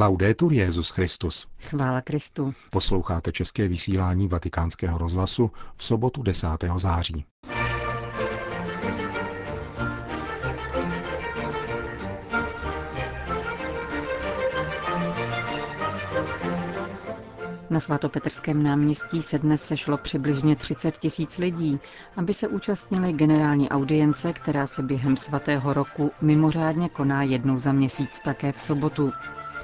Laudetur Jezus Christus. Chvála Kristu. Posloucháte české vysílání Vatikánského rozhlasu v sobotu 10. září. Na svatopetrském náměstí se dnes sešlo přibližně 30 tisíc lidí, aby se účastnili generální audience, která se během svatého roku mimořádně koná jednou za měsíc také v sobotu.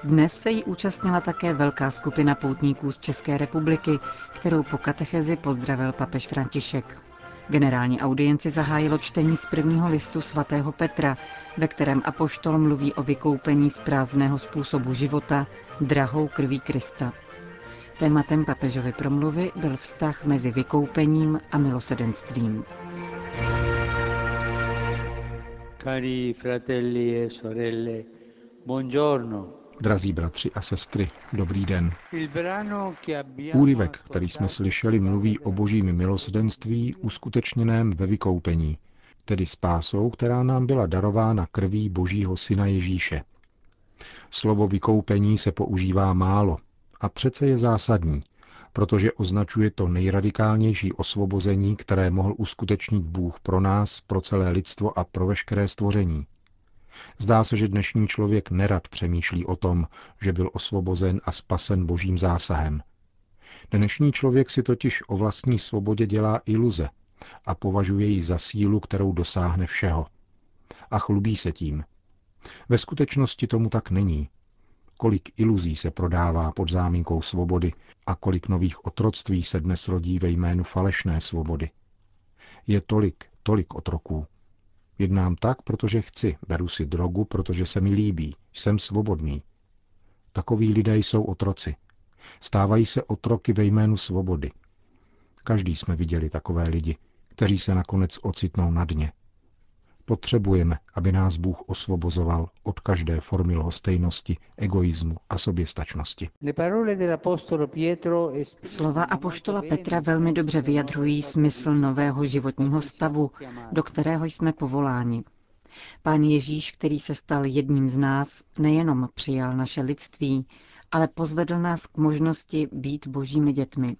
Dnes se jí účastnila také velká skupina poutníků z České republiky, kterou po katechezi pozdravil papež František. Generální audienci zahájilo čtení z prvního listu svatého Petra, ve kterém apoštol mluví o vykoupení z prázdného způsobu života drahou krví Krista. Tématem papežovy promluvy byl vztah mezi vykoupením a milosedenstvím. Cari fratelli e sorelle, buongiorno. Drazí bratři a sestry, dobrý den. Úryvek, který jsme slyšeli, mluví o božím milosedenství uskutečněném ve vykoupení, tedy spásou, která nám byla darována krví božího syna Ježíše. Slovo vykoupení se používá málo a přece je zásadní, protože označuje to nejradikálnější osvobození, které mohl uskutečnit Bůh pro nás, pro celé lidstvo a pro veškeré stvoření. Zdá se, že dnešní člověk nerad přemýšlí o tom, že byl osvobozen a spasen božím zásahem. Dnešní člověk si totiž o vlastní svobodě dělá iluze a považuje ji za sílu, kterou dosáhne všeho. A chlubí se tím. Ve skutečnosti tomu tak není. Kolik iluzí se prodává pod záminkou svobody a kolik nových otroctví se dnes rodí ve jménu falešné svobody. Je tolik, tolik otroků. Jednám tak, protože chci, beru si drogu, protože se mi líbí, jsem svobodný. Takoví lidé jsou otroci. Stávají se otroky ve jménu svobody. Každý jsme viděli takové lidi, kteří se nakonec ocitnou na dně, Potřebujeme, aby nás Bůh osvobozoval od každé formy lhostejnosti, egoismu a soběstačnosti. Slova apoštola Petra velmi dobře vyjadřují smysl nového životního stavu, do kterého jsme povoláni. Pán Ježíš, který se stal jedním z nás, nejenom přijal naše lidství, ale pozvedl nás k možnosti být božími dětmi.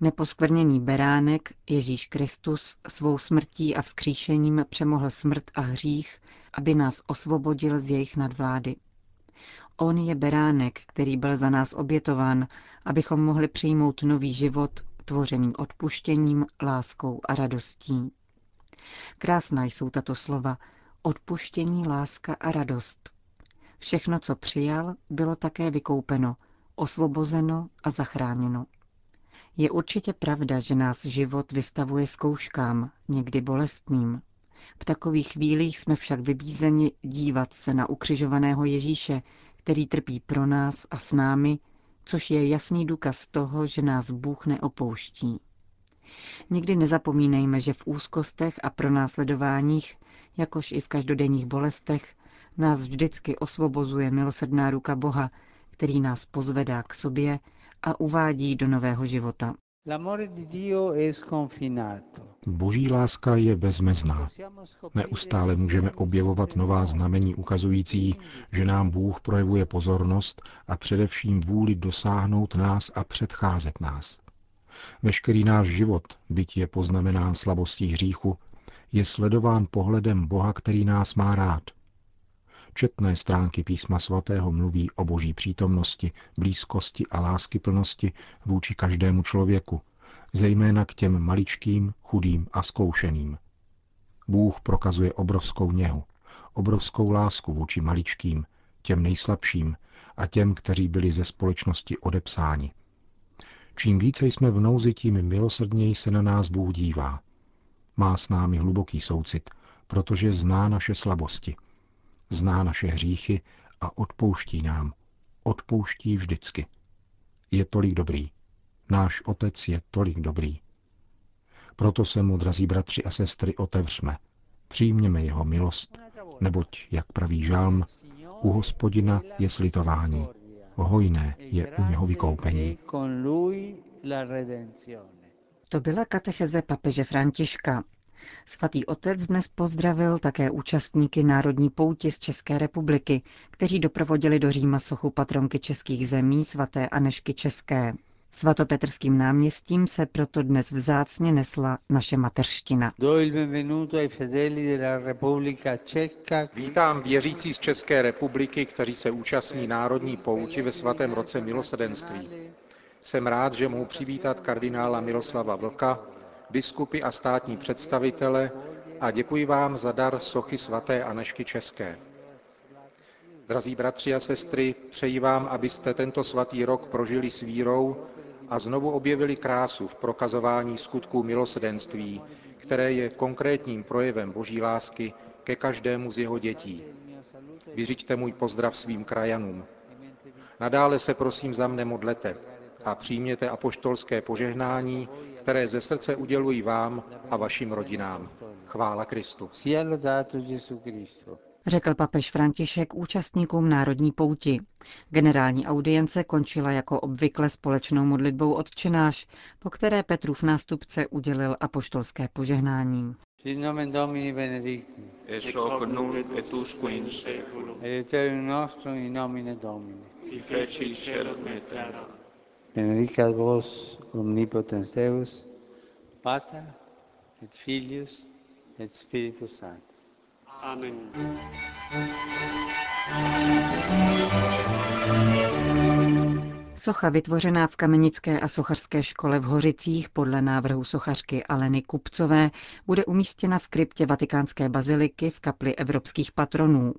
Neposkvrněný beránek, Ježíš Kristus, svou smrtí a vzkříšením přemohl smrt a hřích, aby nás osvobodil z jejich nadvlády. On je beránek, který byl za nás obětován, abychom mohli přijmout nový život, tvořený odpuštěním, láskou a radostí. Krásná jsou tato slova, odpuštění, láska a radost. Všechno, co přijal, bylo také vykoupeno, osvobozeno a zachráněno. Je určitě pravda, že nás život vystavuje zkouškám, někdy bolestným. V takových chvílích jsme však vybízeni dívat se na ukřižovaného Ježíše, který trpí pro nás a s námi, což je jasný důkaz toho, že nás Bůh neopouští. Nikdy nezapomínejme, že v úzkostech a pronásledováních, jakož i v každodenních bolestech, nás vždycky osvobozuje milosrdná ruka Boha, který nás pozvedá k sobě a uvádí do nového života. Boží láska je bezmezná. Neustále můžeme objevovat nová znamení ukazující, že nám Bůh projevuje pozornost a především vůli dosáhnout nás a předcházet nás. Veškerý náš život, byť je poznamenán slabostí hříchu, je sledován pohledem Boha, který nás má rád – Četné stránky písma svatého mluví o boží přítomnosti, blízkosti a láskyplnosti vůči každému člověku, zejména k těm maličkým, chudým a zkoušeným. Bůh prokazuje obrovskou něhu, obrovskou lásku vůči maličkým, těm nejslabším a těm, kteří byli ze společnosti odepsáni. Čím více jsme v nouzi, tím milosrdněji se na nás Bůh dívá. Má s námi hluboký soucit, protože zná naše slabosti – zná naše hříchy a odpouští nám. Odpouští vždycky. Je tolik dobrý. Náš Otec je tolik dobrý. Proto se mu, drazí bratři a sestry, otevřme. Přijměme jeho milost, neboť, jak praví žálm, u hospodina je slitování, hojné je u něho vykoupení. To byla katecheze papeže Františka. Svatý otec dnes pozdravil také účastníky Národní pouti z České republiky, kteří doprovodili do Říma sochu patronky českých zemí svaté Anešky České. Svatopetrským náměstím se proto dnes vzácně nesla naše mateřština. Vítám věřící z České republiky, kteří se účastní národní pouti ve svatém roce milosedenství. Jsem rád, že mohu přivítat kardinála Miroslava Vlka, biskupy a státní představitele a děkuji vám za dar sochy svaté Anešky České. Drazí bratři a sestry, přeji vám, abyste tento svatý rok prožili s vírou a znovu objevili krásu v prokazování skutků milosedenství, které je konkrétním projevem boží lásky ke každému z jeho dětí. Vyřiďte můj pozdrav svým krajanům. Nadále se prosím za mne modlete a přijměte apoštolské požehnání, které ze srdce uděluji vám a vašim rodinám. Chvála Kristu řekl papež František účastníkům Národní pouti. Generální audience končila jako obvykle společnou modlitbou odčenáš, po které Petrův nástupce udělil apoštolské požehnání. Sit nomen Domini benedictum. Es hoc nunc et usque in seculum. Aiuterium nostrum in nomine Domini. Qui feci celum et terra. Benedicat vos omnipotens Deus, Pater et Filius et Spiritus Sanctus. Amen. Socha vytvořená v Kamenické a sochařské škole v Hořicích podle návrhu sochařky Aleny Kupcové bude umístěna v kryptě Vatikánské baziliky v kapli evropských patronů.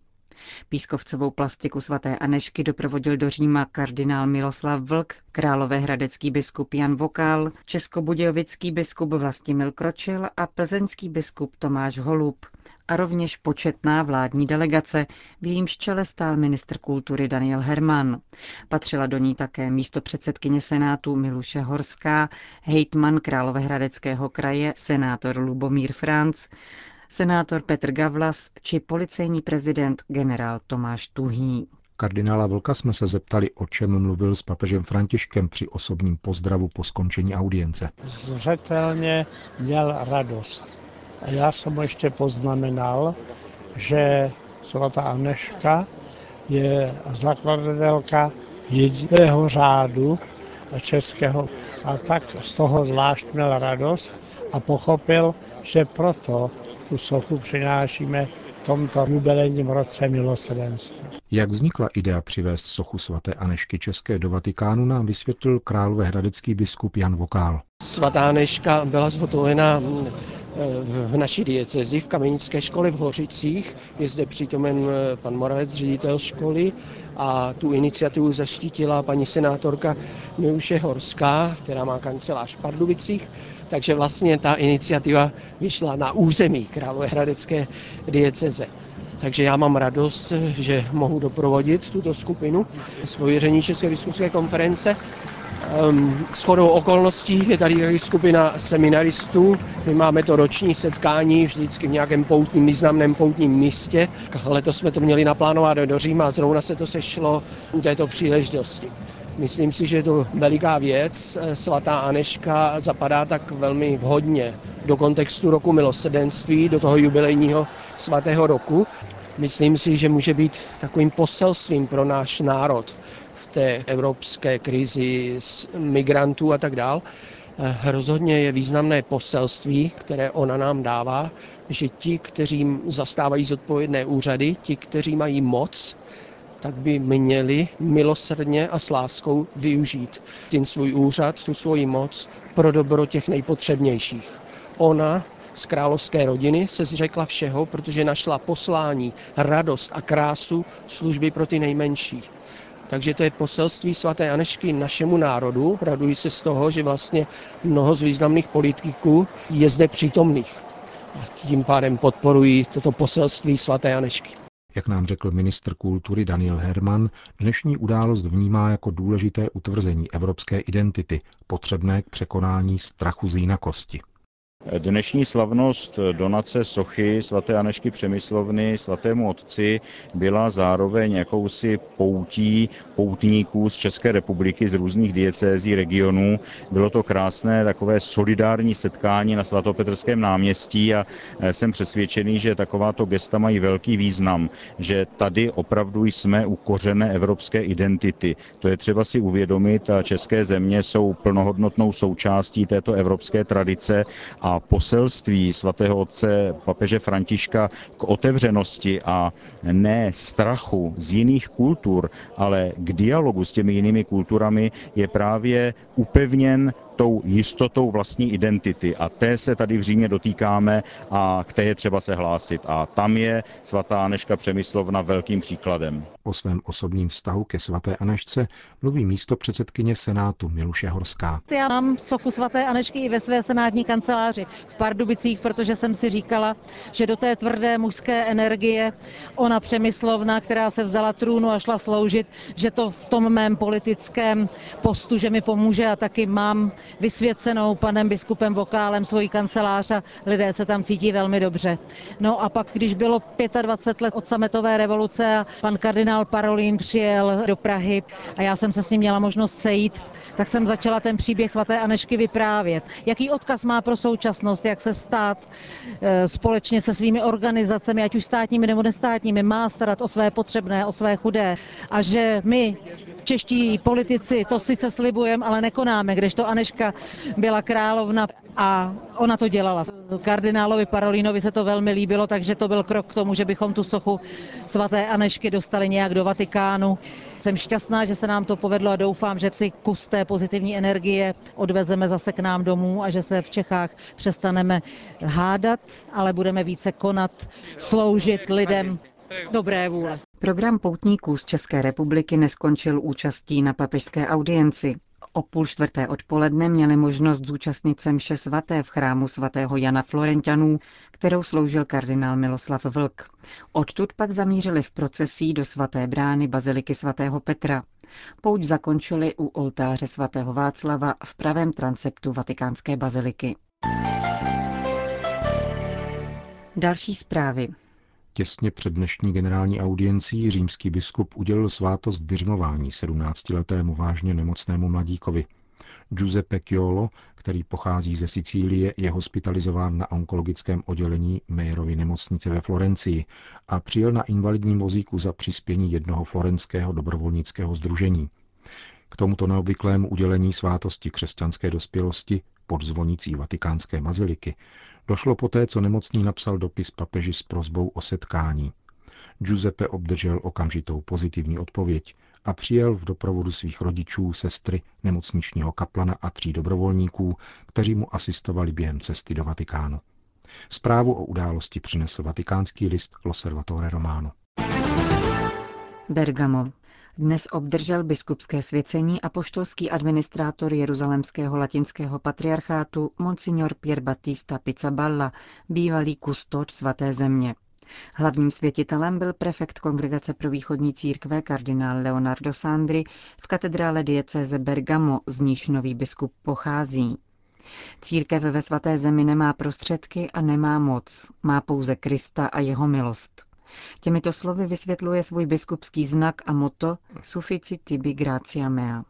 Pískovcovou plastiku svaté Anešky doprovodil do Říma kardinál Miloslav Vlk, královéhradecký biskup Jan Vokál, českobudějovický biskup Vlastimil Kročil a plzeňský biskup Tomáš Holub a rovněž početná vládní delegace, v jejímž čele stál ministr kultury Daniel Herman. Patřila do ní také místo předsedkyně Senátu Miluše Horská, hejtman Královéhradeckého kraje, senátor Lubomír Franc, senátor Petr Gavlas či policejní prezident generál Tomáš Tuhý. Kardinála Vlka jsme se zeptali, o čem mluvil s papežem Františkem při osobním pozdravu po skončení audience. Zřetelně měl radost. A já jsem mu ještě poznamenal, že svatá Aneška je zakladatelka jediného řádu českého. A tak z toho zvlášť měl radost a pochopil, že proto tu sochu přinášíme v tomto jubilejním roce milosrdenství. Jak vznikla idea přivést sochu svaté Anešky České do Vatikánu, nám vysvětlil královéhradecký biskup Jan Vokál. Svatá Aneška byla zhotovena v naší diecezi v Kamenické škole v Hořicích. Je zde přítomen pan Moravec, ředitel školy a tu iniciativu zaštítila paní senátorka Miluše Horská, která má kancelář v Pardubicích. Takže vlastně ta iniciativa vyšla na území Královéhradecké dieceze. Takže já mám radost, že mohu doprovodit tuto skupinu z pověření České biskupské konference Um, s chodou okolností je tady skupina seminaristů. My máme to roční setkání vždycky v nějakém poutním, významném poutním místě. Letos jsme to měli naplánovat do Říma a zrovna se to sešlo u této příležitosti. Myslím si, že je to veliká věc. Svatá Aneška zapadá tak velmi vhodně do kontextu roku milosrdenství, do toho jubilejního svatého roku. Myslím si, že může být takovým poselstvím pro náš národ v té evropské krizi s migrantů a tak dál. Rozhodně je významné poselství, které ona nám dává, že ti, kteří zastávají zodpovědné úřady, ti, kteří mají moc, tak by měli milosrdně a s láskou využít ten svůj úřad, tu svoji moc pro dobro těch nejpotřebnějších. Ona z královské rodiny se zřekla všeho, protože našla poslání, radost a krásu služby pro ty nejmenší. Takže to je poselství svaté Anešky našemu národu. Raduji se z toho, že vlastně mnoho z významných politiků je zde přítomných. A tím pádem podporují toto poselství svaté Anešky. Jak nám řekl ministr kultury Daniel Herman, dnešní událost vnímá jako důležité utvrzení evropské identity, potřebné k překonání strachu z jinakosti. Dnešní slavnost donace sochy svaté Anešky Přemyslovny svatému otci byla zároveň jakousi poutí poutníků z České republiky, z různých diecézí, regionů. Bylo to krásné takové solidární setkání na svatopetrském náměstí a jsem přesvědčený, že takováto gesta mají velký význam, že tady opravdu jsme u kořené evropské identity. To je třeba si uvědomit a české země jsou plnohodnotnou součástí této evropské tradice a poselství svatého otce papeže Františka k otevřenosti a ne strachu z jiných kultur, ale k dialogu s těmi jinými kulturami je právě upevněn tou jistotou vlastní identity. A té se tady v Římě dotýkáme a k té je třeba se hlásit. A tam je svatá Aneška Přemyslovna velkým příkladem. O svém osobním vztahu ke svaté Anešce mluví místo předsedkyně Senátu Miluše Horská. Já mám sochu svaté Anešky i ve své senátní kanceláři v Pardubicích, protože jsem si říkala, že do té tvrdé mužské energie ona Přemyslovna, která se vzdala trůnu a šla sloužit, že to v tom mém politickém postu, že mi pomůže a taky mám vysvěcenou panem biskupem Vokálem svoji kancelář a lidé se tam cítí velmi dobře. No a pak, když bylo 25 let od sametové revoluce a pan kardinál Parolin přijel do Prahy a já jsem se s ním měla možnost sejít, tak jsem začala ten příběh svaté Anešky vyprávět. Jaký odkaz má pro současnost, jak se stát e, společně se svými organizacemi, ať už státními nebo nestátními, má starat o své potřebné, o své chudé a že my, čeští politici, to sice slibujeme, ale nekonáme, kdežto Aneška Aneška byla královna a ona to dělala. Kardinálovi Parolínovi se to velmi líbilo, takže to byl krok k tomu, že bychom tu sochu svaté Anešky dostali nějak do Vatikánu. Jsem šťastná, že se nám to povedlo a doufám, že si kus té pozitivní energie odvezeme zase k nám domů a že se v Čechách přestaneme hádat, ale budeme více konat, sloužit lidem dobré vůle. Program poutníků z České republiky neskončil účastí na papežské audienci. O půl čtvrté odpoledne měli možnost zúčastnit se mše svaté v chrámu svatého Jana Florentianů, kterou sloužil kardinál Miloslav Vlk. Odtud pak zamířili v procesí do svaté brány baziliky svatého Petra. Pouť zakončili u oltáře svatého Václava v pravém transeptu vatikánské baziliky. Další zprávy. Těsně před dnešní generální audiencí římský biskup udělil svátost běžmování 17-letému vážně nemocnému mladíkovi. Giuseppe Chiolo, který pochází ze Sicílie, je hospitalizován na onkologickém oddělení Mayerovy nemocnice ve Florencii a přijel na invalidním vozíku za přispění jednoho florenského dobrovolnického združení. K tomuto neobvyklému udělení svátosti křesťanské dospělosti pod zvonicí vatikánské baziliky Došlo poté, co nemocný napsal dopis papeži s prozbou o setkání. Giuseppe obdržel okamžitou pozitivní odpověď a přijel v doprovodu svých rodičů, sestry, nemocničního kaplana a tří dobrovolníků, kteří mu asistovali během cesty do Vatikánu. Zprávu o události přinesl vatikánský list L'Osservatore Romano. Bergamo. Dnes obdržel biskupské svěcení a poštolský administrátor Jeruzalemského latinského patriarchátu Monsignor Pier Battista Pizzaballa, bývalý kustoč svaté země. Hlavním světitelem byl prefekt Kongregace pro východní církve kardinál Leonardo Sandri v katedrále diecéze Bergamo, z níž nový biskup pochází. Církev ve svaté zemi nemá prostředky a nemá moc, má pouze Krista a jeho milost. Těmito slovy vysvětluje svůj biskupský znak a moto Suffici tibi gracia mea.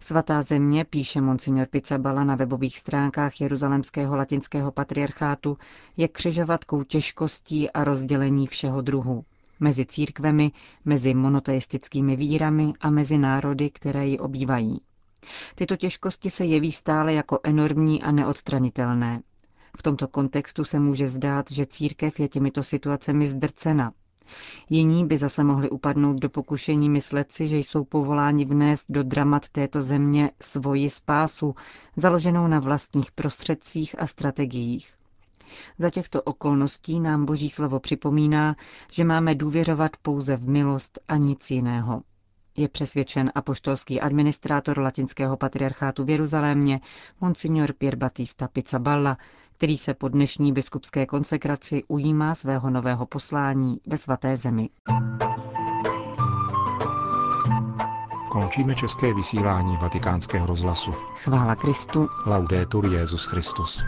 Svatá země, píše monsignor Pizzabala na webových stránkách Jeruzalemského latinského patriarchátu, je křižovatkou těžkostí a rozdělení všeho druhu. Mezi církvemi, mezi monoteistickými vírami a mezi národy, které ji obývají. Tyto těžkosti se jeví stále jako enormní a neodstranitelné. V tomto kontextu se může zdát, že církev je těmito situacemi zdrcena. Jiní by zase mohli upadnout do pokušení myslet si, že jsou povoláni vnést do dramat této země svoji spásu, založenou na vlastních prostředcích a strategiích. Za těchto okolností nám Boží slovo připomíná, že máme důvěřovat pouze v milost a nic jiného. Je přesvědčen apoštolský administrátor latinského patriarchátu v Jeruzalémě, monsignor Pier Battista Pizzaballa, který se po dnešní biskupské konsekraci ujímá svého nového poslání ve svaté zemi. Končíme české vysílání vatikánského rozhlasu. Chvála Kristu. Laudetur Jezus Christus.